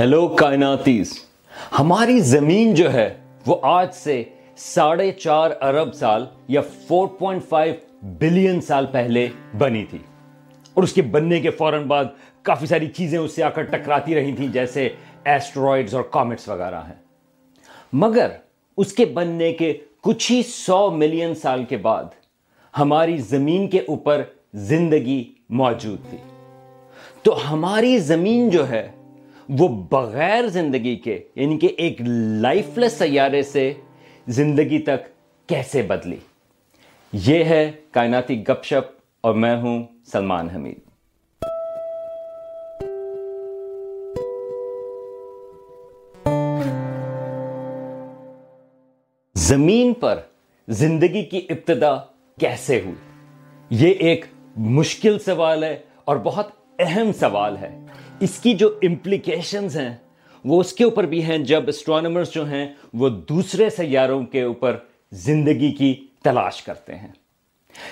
Hello کائناتیز ہماری زمین جو ہے وہ آج سے ساڑھے چار ارب سال یا فور پوائنٹ فائیو بلین سال پہلے بنی تھی۔ اور اس کے بننے کے فوراً بعد کافی ساری چیزیں اس سے آ کر ٹکراتی رہی تھیں، جیسے ایسٹرائڈز اور کامٹس وغیرہ ہیں۔ مگر اس کے بننے کے کچھ ہی سو ملین سال کے بعد ہماری زمین کے اوپر زندگی موجود تھی۔ تو ہماری زمین جو ہے وہ بغیر زندگی کے یعنی کہ ایک لائف لیس سیارے سے زندگی تک کیسے بدلی؟ یہ ہے کائناتی گپ شپ اور میں ہوں سلمان حمید۔ زمین پر زندگی کی ابتدا کیسے ہوئی؟ یہ ایک مشکل سوال ہے اور بہت اہم سوال ہے۔ اس کی جو امپلیکیشنز ہیں، وہ اس کے اوپر بھی ہیں جب اسٹرانومرز جو ہیں وہ دوسرے سیاروں کے اوپر زندگی کی تلاش کرتے ہیں۔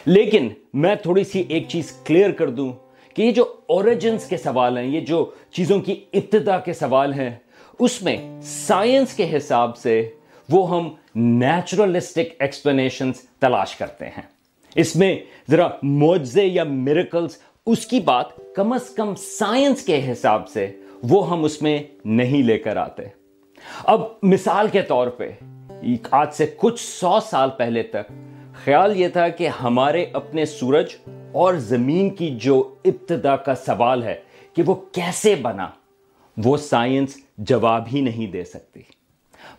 لیکن میں تھوڑی سی ایک چیز کلیئر کر دوں کہ یہ جو اوریجنز کے سوال ہیں، یہ جو چیزوں کی ابتدا کے سوال ہیں، اس میں سائنس کے حساب سے وہ ہم نیچرلسٹک ایکسپلینیشنز تلاش کرتے ہیں۔ اس میں ذرا معجزے یا میریکلز اس کی بات کم از کم سائنس کے حساب سے وہ ہم اس میں نہیں لے کر آتے۔ اب مثال کے طور پہ آج سے کچھ سو سال پہلے تک خیال یہ تھا کہ ہمارے اپنے سورج اور زمین کی جو ابتدا کا سوال ہے کہ وہ کیسے بنا، وہ سائنس جواب ہی نہیں دے سکتی۔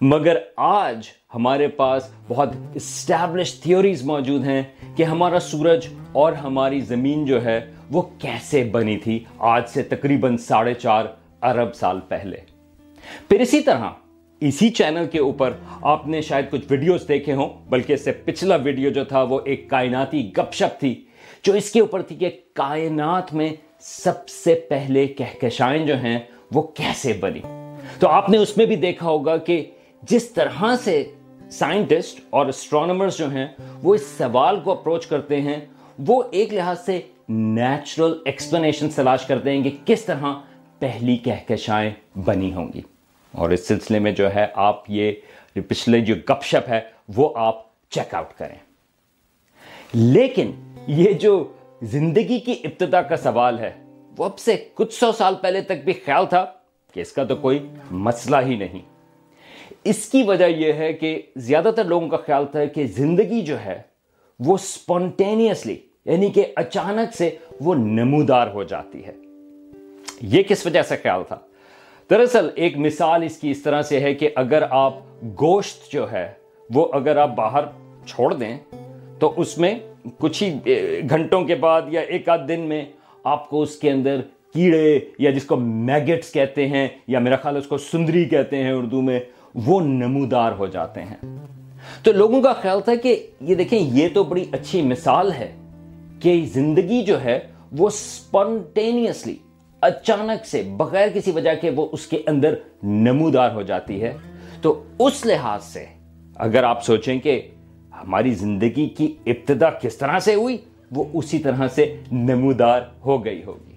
مگر آج ہمارے پاس بہت اسٹیبلش تھیوریز موجود ہیں کہ ہمارا سورج اور ہماری زمین جو ہے وہ کیسے بنی تھی آج سے تقریباً ساڑھے چار ارب سال پہلے۔ پھر اسی طرح اسی چینل کے اوپر آپ نے شاید کچھ ویڈیوز دیکھے ہوں، بلکہ اس سے پچھلا ویڈیو جو تھا وہ ایک کائناتی گپ شپ تھی، جو اس کے اوپر تھی کہ کائنات میں سب سے پہلے کہکشائیں جو ہیں وہ کیسے بنی۔ تو آپ نے اس میں بھی دیکھا ہوگا کہ جس طرح سے سائنٹسٹ اور اسٹرانومرز جو ہیں وہ اس سوال کو اپروچ کرتے ہیں، وہ ایک لحاظ سے نیچرل ایکسپلینیشن تلاش کرتے ہیں کہ کس طرح پہلی کہکشائیں بنی ہوں گی۔ اور اس سلسلے میں جو ہے آپ یہ پچھلے جو گپ شپ ہے وہ آپ چیک آؤٹ کریں۔ لیکن یہ جو زندگی کی ابتدا کا سوال ہے، وہ اب سے کچھ سو سال پہلے تک بھی خیال تھا کہ اس کا تو کوئی مسئلہ ہی نہیں۔ اس کی وجہ یہ ہے کہ زیادہ تر لوگوں کا خیال تھا کہ زندگی جو ہے وہ سپونٹینیسلی یعنی کہ اچانک سے وہ نمودار ہو جاتی ہے۔ یہ کس وجہ سے خیال تھا؟ دراصل ایک مثال اس کی اس طرح سے ہے کہ اگر آپ گوشت جو ہے، وہ اگر آپ باہر چھوڑ دیں، تو اس میں کچھ ہی گھنٹوں کے بعد یا ایک آدھ دن میں آپ کو اس کے اندر کیڑے یا جس کو میگٹس کہتے ہیں یا میرا خیال اس کو سندری کہتے ہیں اردو میں، وہ نمودار ہو جاتے ہیں۔ تو لوگوں کا خیال تھا کہ یہ دیکھیں، یہ تو بڑی اچھی مثال ہے۔ کہ زندگی جو ہے وہ سپونٹینیسلی اچانک سے بغیر کسی وجہ کے وہ اس کے اندر نمودار ہو جاتی ہے۔ تو اس لحاظ سے اگر آپ سوچیں کہ ہماری زندگی کی ابتدا کس طرح سے ہوئی، وہ اسی طرح سے نمودار ہو گئی ہوگی۔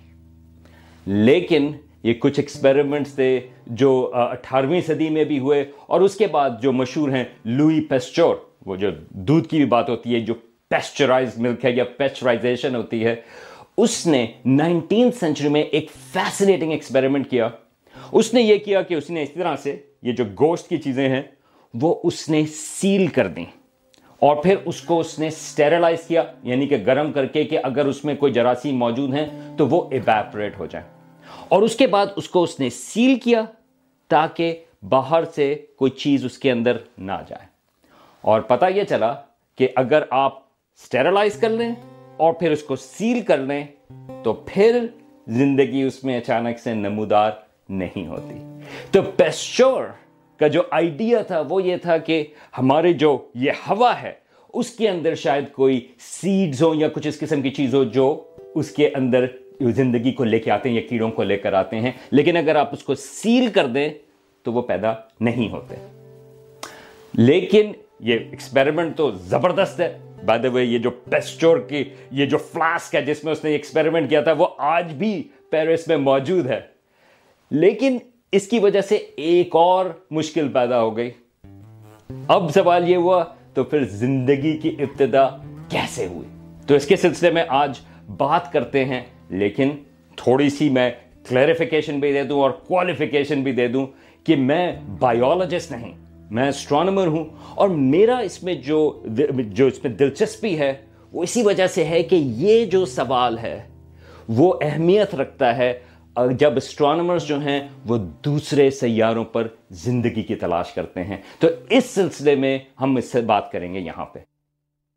لیکن یہ کچھ ایکسپیریمنٹس تھے جو اٹھارہویں صدی میں بھی ہوئے اور اس کے بعد جو مشہور ہیں لوئی پیسچور، وہ جو دودھ کی بھی بات ہوتی ہے جو پیسچرائز ملک ہے یا پیسچرائزیشن ہوتی ہے اس نے نائنٹین سینچری میں ایک فیسنیٹنگ ایکسپیریمنٹ کیا اس نے یہ کیا کہ اس نے اس طرح سے یہ جو گوشت کی چیزیں ہیں وہ اس نے سیل کر دیں اور پھر اس کو اس نے سٹیرلائز کیا یعنی کہ گرم کر کے کہ اگر اس میں کوئی جراثیم موجود ہیں تو وہ ایویپریٹ ہو جائیں اور اس کے بعد اس کو اس نے سیل کیا تاکہ باہر سے کوئی چیز اس کے اندر نہ جائے اور پتہ یہ چلا کہ اگر آپ سٹیرلائز کر لیں اور پھر اس کو سیل کر لیں، تو پھر زندگی اس میں اچانک سے نمودار نہیں ہوتی۔ تو پیسچور کا جو آئیڈیا تھا وہ یہ تھا کہ ہمارے جو یہ ہوا ہے، اس کے اندر شاید کوئی سیڈز ہو یا کچھ اس قسم کی چیز ہو جو اس کے اندر زندگی کو لے کے آتے ہیں یا کیڑوں کو لے کر آتے ہیں۔ لیکن اگر آپ اس کو سیل کر دیں، تو وہ پیدا نہیں ہوتے۔ لیکن یہ ایکسپیریمنٹ تو زبردست ہے۔ بائی وے یہ جو پیسٹور کی یہ جو فلاسک ہے جس میں اس نے ایکسپیریمنٹ کیا تھا، وہ آج بھی پیرس میں موجود ہے. لیکن اس کی وجہ سے ایک اور مشکل پیدا ہو گئی. اب سوال یہ ہوا، تو پھر زندگی کی ابتدا کیسے ہوئی؟ تو اس کے سلسلے میں آج بات کرتے ہیں، لیکن تھوڑی سی میں کلیریفیکیشن بھی دے دوں اور کوالیفیکیشن بھی دے دوں کہ میں بایولوجسٹ نہیں. میں اسٹرانومر ہوں اور میرا اس میں جو جو اس میں دلچسپی ہے، وہ اسی وجہ سے ہے کہ یہ جو سوال ہے، وہ اہمیت رکھتا ہے جب اسٹرانومرز جو ہیں، وہ دوسرے سیاروں پر زندگی کی تلاش کرتے ہیں۔ تو اس سلسلے میں ہم اس سے بات کریں گے یہاں پہ۔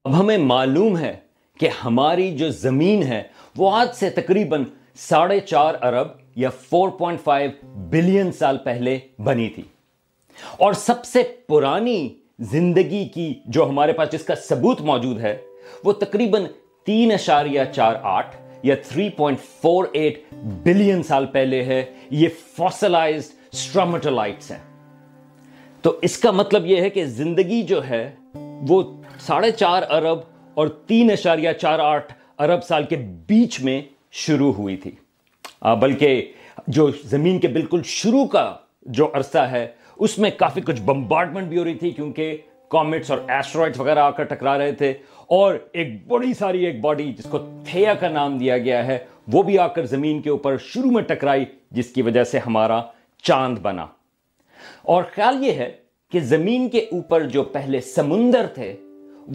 اب ہمیں معلوم ہے کہ ہماری جو زمین ہے، وہ آج سے تقریباً ساڑھے چار ارب یا فور پوائنٹ فائیو بلین سال پہلے بنی تھی۔ اور سب سے پرانی زندگی کی جو ہمارے پاس جس کا ثبوت موجود ہے، وہ تقریباً تین اشاریہ چار آٹھ یا 3.48 بلین سال پہلے ہے۔ یہ فوسلائزڈ اسٹرامٹلائٹس ہیں۔ تو اس کا مطلب یہ ہے کہ زندگی جو ہے، وہ ساڑھے چار ارب اور تین اشاریہ چار آٹھ ارب سال کے بیچ میں شروع ہوئی تھی۔ بلکہ جو زمین کے بالکل شروع کا جو عرصہ ہے اس میں کافی کچھ بمبارڈمنٹ بھی ہو رہی تھی کیونکہ کامٹس اور ایسٹرائڈ وغیرہ آ کر ٹکرا رہے تھے اور ایک بڑی ساری ایک باڈی جس کو تھیا کا نام دیا گیا ہے، وہ بھی آ کر زمین کے اوپر شروع میں ٹکرائی، جس کی وجہ سے ہمارا چاند بنا۔ اور خیال یہ ہے کہ زمین کے اوپر جو پہلے سمندر تھے،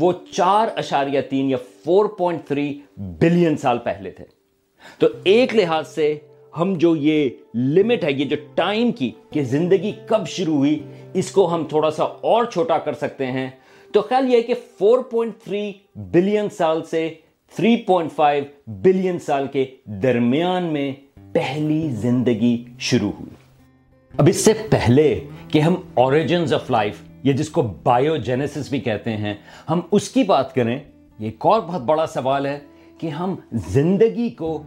وہ چار اشاریہ تین یا فور پوائنٹ تھری بلین سال پہلے تھے۔ تو ایک لحاظ سے ہم جو یہ لمٹ ہے، یہ جو ٹائم کی کہ زندگی کب شروع ہوئی، اس کو ہم تھوڑا سا اور چھوٹا کر سکتے ہیں۔ تو خیال یہ ہے کہ 4.3 بلین سال سے 3.5 بلین سال کے درمیان میں پہلی زندگی شروع ہوئی۔ اب اس سے پہلے کہ ہم اوریجنز آف لائف یہ جس کو بایو جینیسس بھی کہتے ہیں، ہم اس کی بات کریں، یہ ایک اور بہت بڑا سوال ہے کہ ہم زندگی کو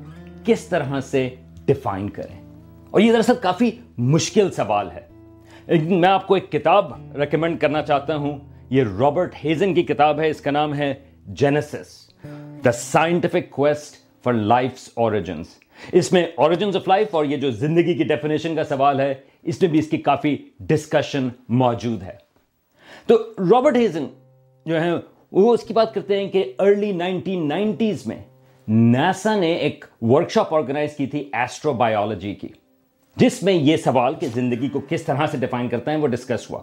کس طرح سے ڈیفائن کریں۔ اور یہ دراصل کافی مشکل سوال ہے۔ میں آپ کو ایک کتاب ریکمینڈ کرنا چاہتا ہوں۔ یہ رابرٹ ہیزن کی کتاب ہے، اس کا نام ہے genesis the scientific quest for life origins اس میں اوریجنس آف لائف اور یہ جو زندگی کی ڈیفینیشن کا سوال ہے، اس میں بھی اس کی کافی ڈسکشن موجود ہے۔ تو رابرٹ ہیزن جو ہے وہ اس کی بات کرتے ہیں کہ ارلی نائنٹین نائنٹیز میں ناسا نے ایک ورکشاپ آرگنائز کی تھی ایسٹرو بایولوجی کی، جس میں یہ سوال کہ زندگی کو کس طرح سے ڈیفائن کرتا ہے وہ ڈسکس ہوا۔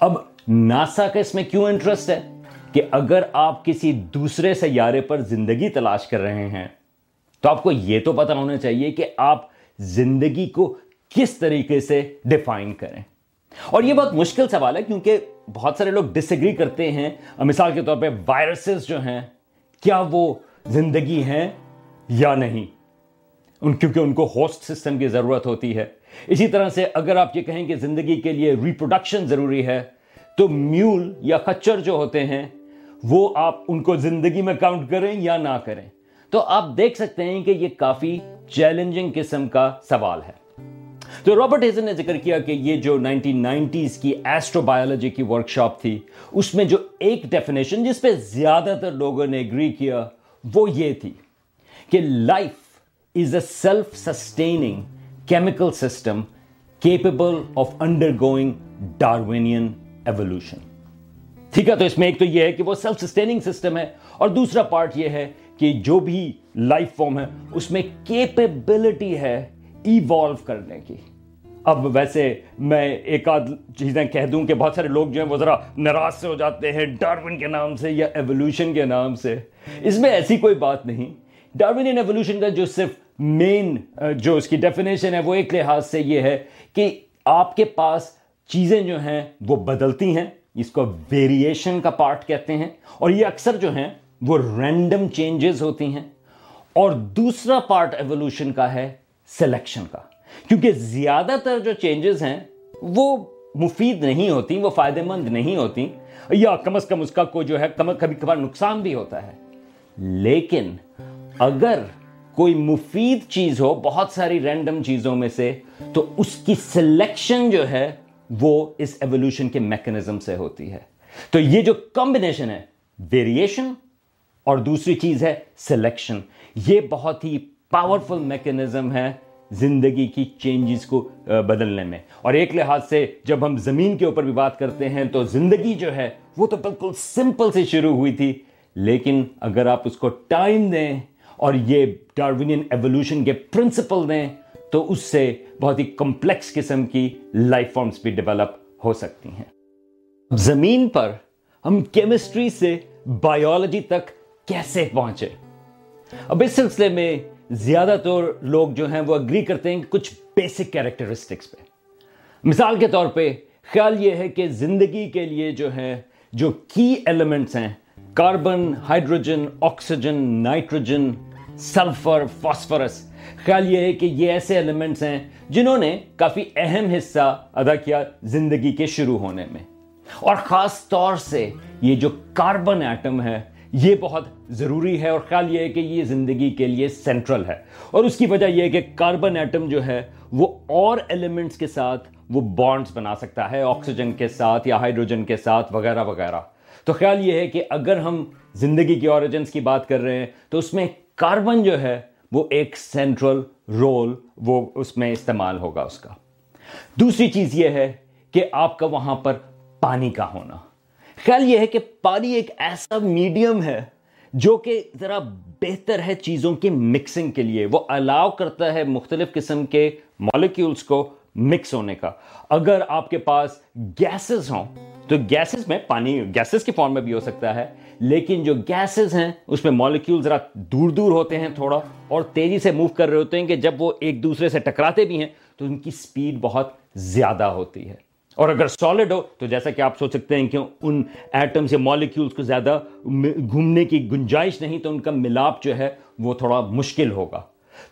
اب ناسا کا اس میں کیوں انٹرسٹ ہے کہ اگر آپ کسی دوسرے سیارے پر زندگی تلاش کر رہے ہیں، تو آپ کو یہ تو پتہ ہونا چاہیے کہ آپ زندگی کو کس طریقے سے ڈیفائن کریں۔ اور یہ بہت مشکل سوال ہے کیونکہ بہت سارے لوگ ڈس ایگری کرتے ہیں۔ مثال کے طور پہ وائرسز جو ہیں، کیا وہ زندگی ہیں یا نہیں؟ ان کیونکہ ان کو ہوسٹ سسٹم کی ضرورت ہوتی ہے۔ اسی طرح سے اگر آپ یہ کہیں کہ زندگی کے لیے ریپروڈکشن ضروری ہے، تو میول یا خچر جو ہوتے ہیں، وہ آپ ان کو زندگی میں کاؤنٹ کریں یا نہ کریں۔ تو آپ دیکھ سکتے ہیں کہ یہ کافی چیلنجنگ قسم کا سوال ہے۔ تو رابرٹ ہیزن نے ذکر کیا کہ یہ جو نائنٹین نائنٹیز کی ایسٹرو بایولوجی کی ورکشاپ تھی، اس میں جو ایک ڈیفینیشن جس پہ زیادہ تر لوگوں نے اگری کیا وہ یہ تھی کہ life is a self sustaining chemical system capable of undergoing Darwinian evolution ٹھیک ہے، تو اس میں ایک تو یہ ہے کہ وہ سیلف سسٹیننگ سسٹم ہے اور دوسرا پارٹ یہ ہے کہ جو بھی لائف فارم ہے، اس میں کیپیبلٹی ہے ایوالو کرنے کی۔ اب ویسے میں ایک آدھ چیزیں کہہ دوں کہ بہت سارے لوگ جو ہیں وہ ذرا ناراض سے ہو جاتے ہیں ڈارون کے نام سے یا ایولیوشن کے نام سے۔ اس میں ایسی کوئی بات نہیں۔ ڈارون ایولیوشن کا جو صرف مین جو اس کی ڈیفینیشن ہے، وہ ایک لحاظ سے یہ ہے کہ آپ کے پاس چیزیں جو ہیں وہ بدلتی ہیں۔ اس کو ویریشن کا پارٹ کہتے ہیں۔ اور یہ اکثر جو ہیں وہ رینڈم چینجز ہوتی ہیں۔ اور دوسرا پارٹ ایولیوشن کا ہے سلیکشن کا۔ کیونکہ زیادہ تر جو چینجز ہیں وہ مفید نہیں ہوتی، وہ فائدہ مند نہیں ہوتی، یا کم از کم اس کا کوئی جو ہے کبھی کبھار نقصان بھی ہوتا ہے۔ لیکن اگر کوئی مفید چیز ہو، بہت ساری رینڈم چیزوں میں سے، تو اس کی سلیکشن جو ہے وہ اس ایولیوشن کے میکنزم سے ہوتی ہے۔ تو یہ جو کمبینیشن ہے ویریشن اور دوسری چیز ہے سلیکشن یہ بہت ہی پاورفل میکنزم ہے۔ زندگی کی چینجز کو بدلنے میں۔ اور ایک لحاظ سے جب ہم زمین کے اوپر بھی بات کرتے ہیں تو زندگی جو ہے وہ تو بالکل سمپل سے شروع ہوئی تھی۔ لیکن اگر آپ اس کو ٹائم دیں اور یہ ڈاروینین ایولیوشن کے پرنسپل دیں تو اس سے بہت ہی کمپلیکس قسم کی لائف فارمز بھی ڈیولپ ہو سکتی ہیں۔ زمین پر ہم کیمسٹری سے بایولوجی تک کیسے پہنچے؟ اب اس سلسلے میں زیادہ تر لوگ جو ہیں وہ اگری کرتے ہیں کچھ بیسک کیریکٹرسٹکس پہ۔ مثال کے طور پہ خیال یہ ہے کہ زندگی کے لیے جو ہے جو کی ایلیمنٹس ہیں carbon hydrogen oxygen nitrogen sulphur phosphorus خیال یہ ہے کہ یہ ایسے ایلیمنٹس ہیں جنہوں نے کافی اہم حصہ ادا کیا زندگی کے شروع ہونے میں۔ اور خاص طور سے یہ جو کاربن ایٹم ہے یہ بہت ضروری ہے اور خیال یہ ہے کہ یہ زندگی کے لیے سینٹرل ہے۔ اور اس کی وجہ یہ ہے کہ کاربن ایٹم جو ہے وہ اور ایلیمنٹس کے ساتھ وہ بانڈز بنا سکتا ہے آکسیجن کے ساتھ یا ہائیڈروجن کے ساتھ وغیرہ وغیرہ۔ تو خیال یہ ہے کہ اگر ہم زندگی کی اوریجنس کی بات کر رہے ہیں تو اس میں کاربن جو ہے وہ ایک سینٹرل رول وہ اس میں استعمال ہوگا اس کا۔ دوسری چیز یہ ہے کہ آپ کا وہاں پر پانی کا ہونا۔ خیال یہ ہے کہ پانی ایک ایسا میڈیم ہے جو کہ ذرا بہتر ہے چیزوں کی مکسنگ کے لیے۔ وہ الاؤ کرتا ہے مختلف قسم کے مالیکیولز کو مکس ہونے کا۔ اگر آپ کے پاس گیسز ہوں، تو گیسز میں پانی گیسز کے فارم میں بھی ہو سکتا ہے، لیکن جو گیسز ہیں، اس میں مالیکیول ذرا دور دور ہوتے ہیں تھوڑا اور تیزی سے موو کر رہے ہوتے ہیں کہ جب وہ ایک دوسرے سے ٹکراتے بھی ہیں، تو ان کی سپیڈ بہت زیادہ ہوتی ہے۔ اور اگر سالڈ ہو تو جیسا کہ آپ سوچ سکتے ہیں کہ ان ایٹمز یا مالیکیولز کو زیادہ گھومنے کی گنجائش نہیں، تو ان کا ملاپ جو ہے وہ تھوڑا مشکل ہوگا۔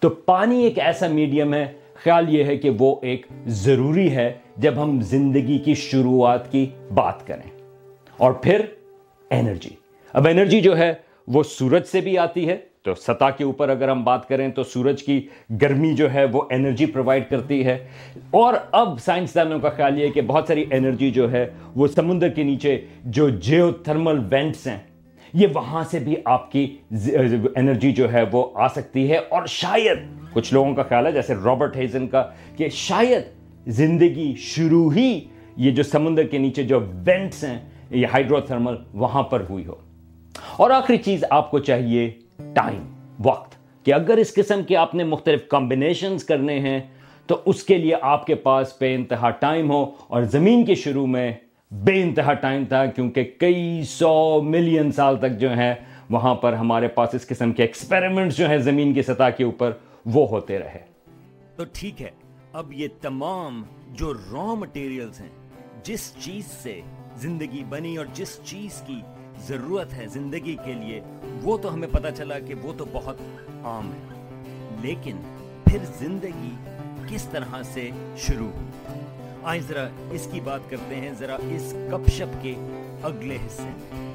تو پانی ایک ایسا میڈیم ہے، خیال یہ ہے کہ وہ ایک ضروری ہے جب ہم زندگی کی شروعات کی بات کریں۔ اور پھر انرجی اب انرجی جو ہے وہ سورج سے بھی آتی ہے تو سطح کے اوپر اگر ہم بات کریں تو سورج کی گرمی جو ہے وہ انرجی پرووائڈ کرتی ہے۔ اور اب سائنسدانوں کا خیال یہ کہ بہت ساری انرجی جو ہے وہ سمندر کے نیچے جو جیو تھرمل وینٹس ہیں، یہ وہاں سے بھی آپ کی انرجی جو ہے وہ آ سکتی ہے۔ اور شاید کچھ لوگوں کا خیال ہے، جیسے رابرٹ ہیزن کا، کہ شاید زندگی شروع ہی یہ جو سمندر کے نیچے جو وینٹس ہیں، یہ ہائیڈرو تھرمل وہاں پر ہوئی ہو۔ اور آخری چیز آپ کو چاہیے ٹائم وقت، کہ اگر اس قسم کے آپ نے مختلف کمبینیشنز کرنے ہیں، تو اس کے لیے آپ کے پاس بے انتہا ٹائم ہو اور زمین کے شروع میں بے انتہا ٹائم تھا، کیونکہ کئی سو ملین سال تک جو ہیں، وہاں پر ہمارے پاس اس قسم کے ایکسپیریمنٹس جو ہیں زمین کی سطح کے اوپر، وہ ہوتے رہے۔ تو ٹھیک ہے، اب یہ تمام جو را مٹیریلز ہیں، جس چیز سے زندگی بنی اور جس چیز کی ضرورت ہے زندگی کے لیے، وہ تو ہمیں پتا چلا کہ وہ تو بہت عام ہے۔ لیکن پھر زندگی کس طرح سے شروع ہوئی؟ آئیں ذرا اس کی بات کرتے ہیں، ذرا اس کپ شپ کے اگلے حصے میں۔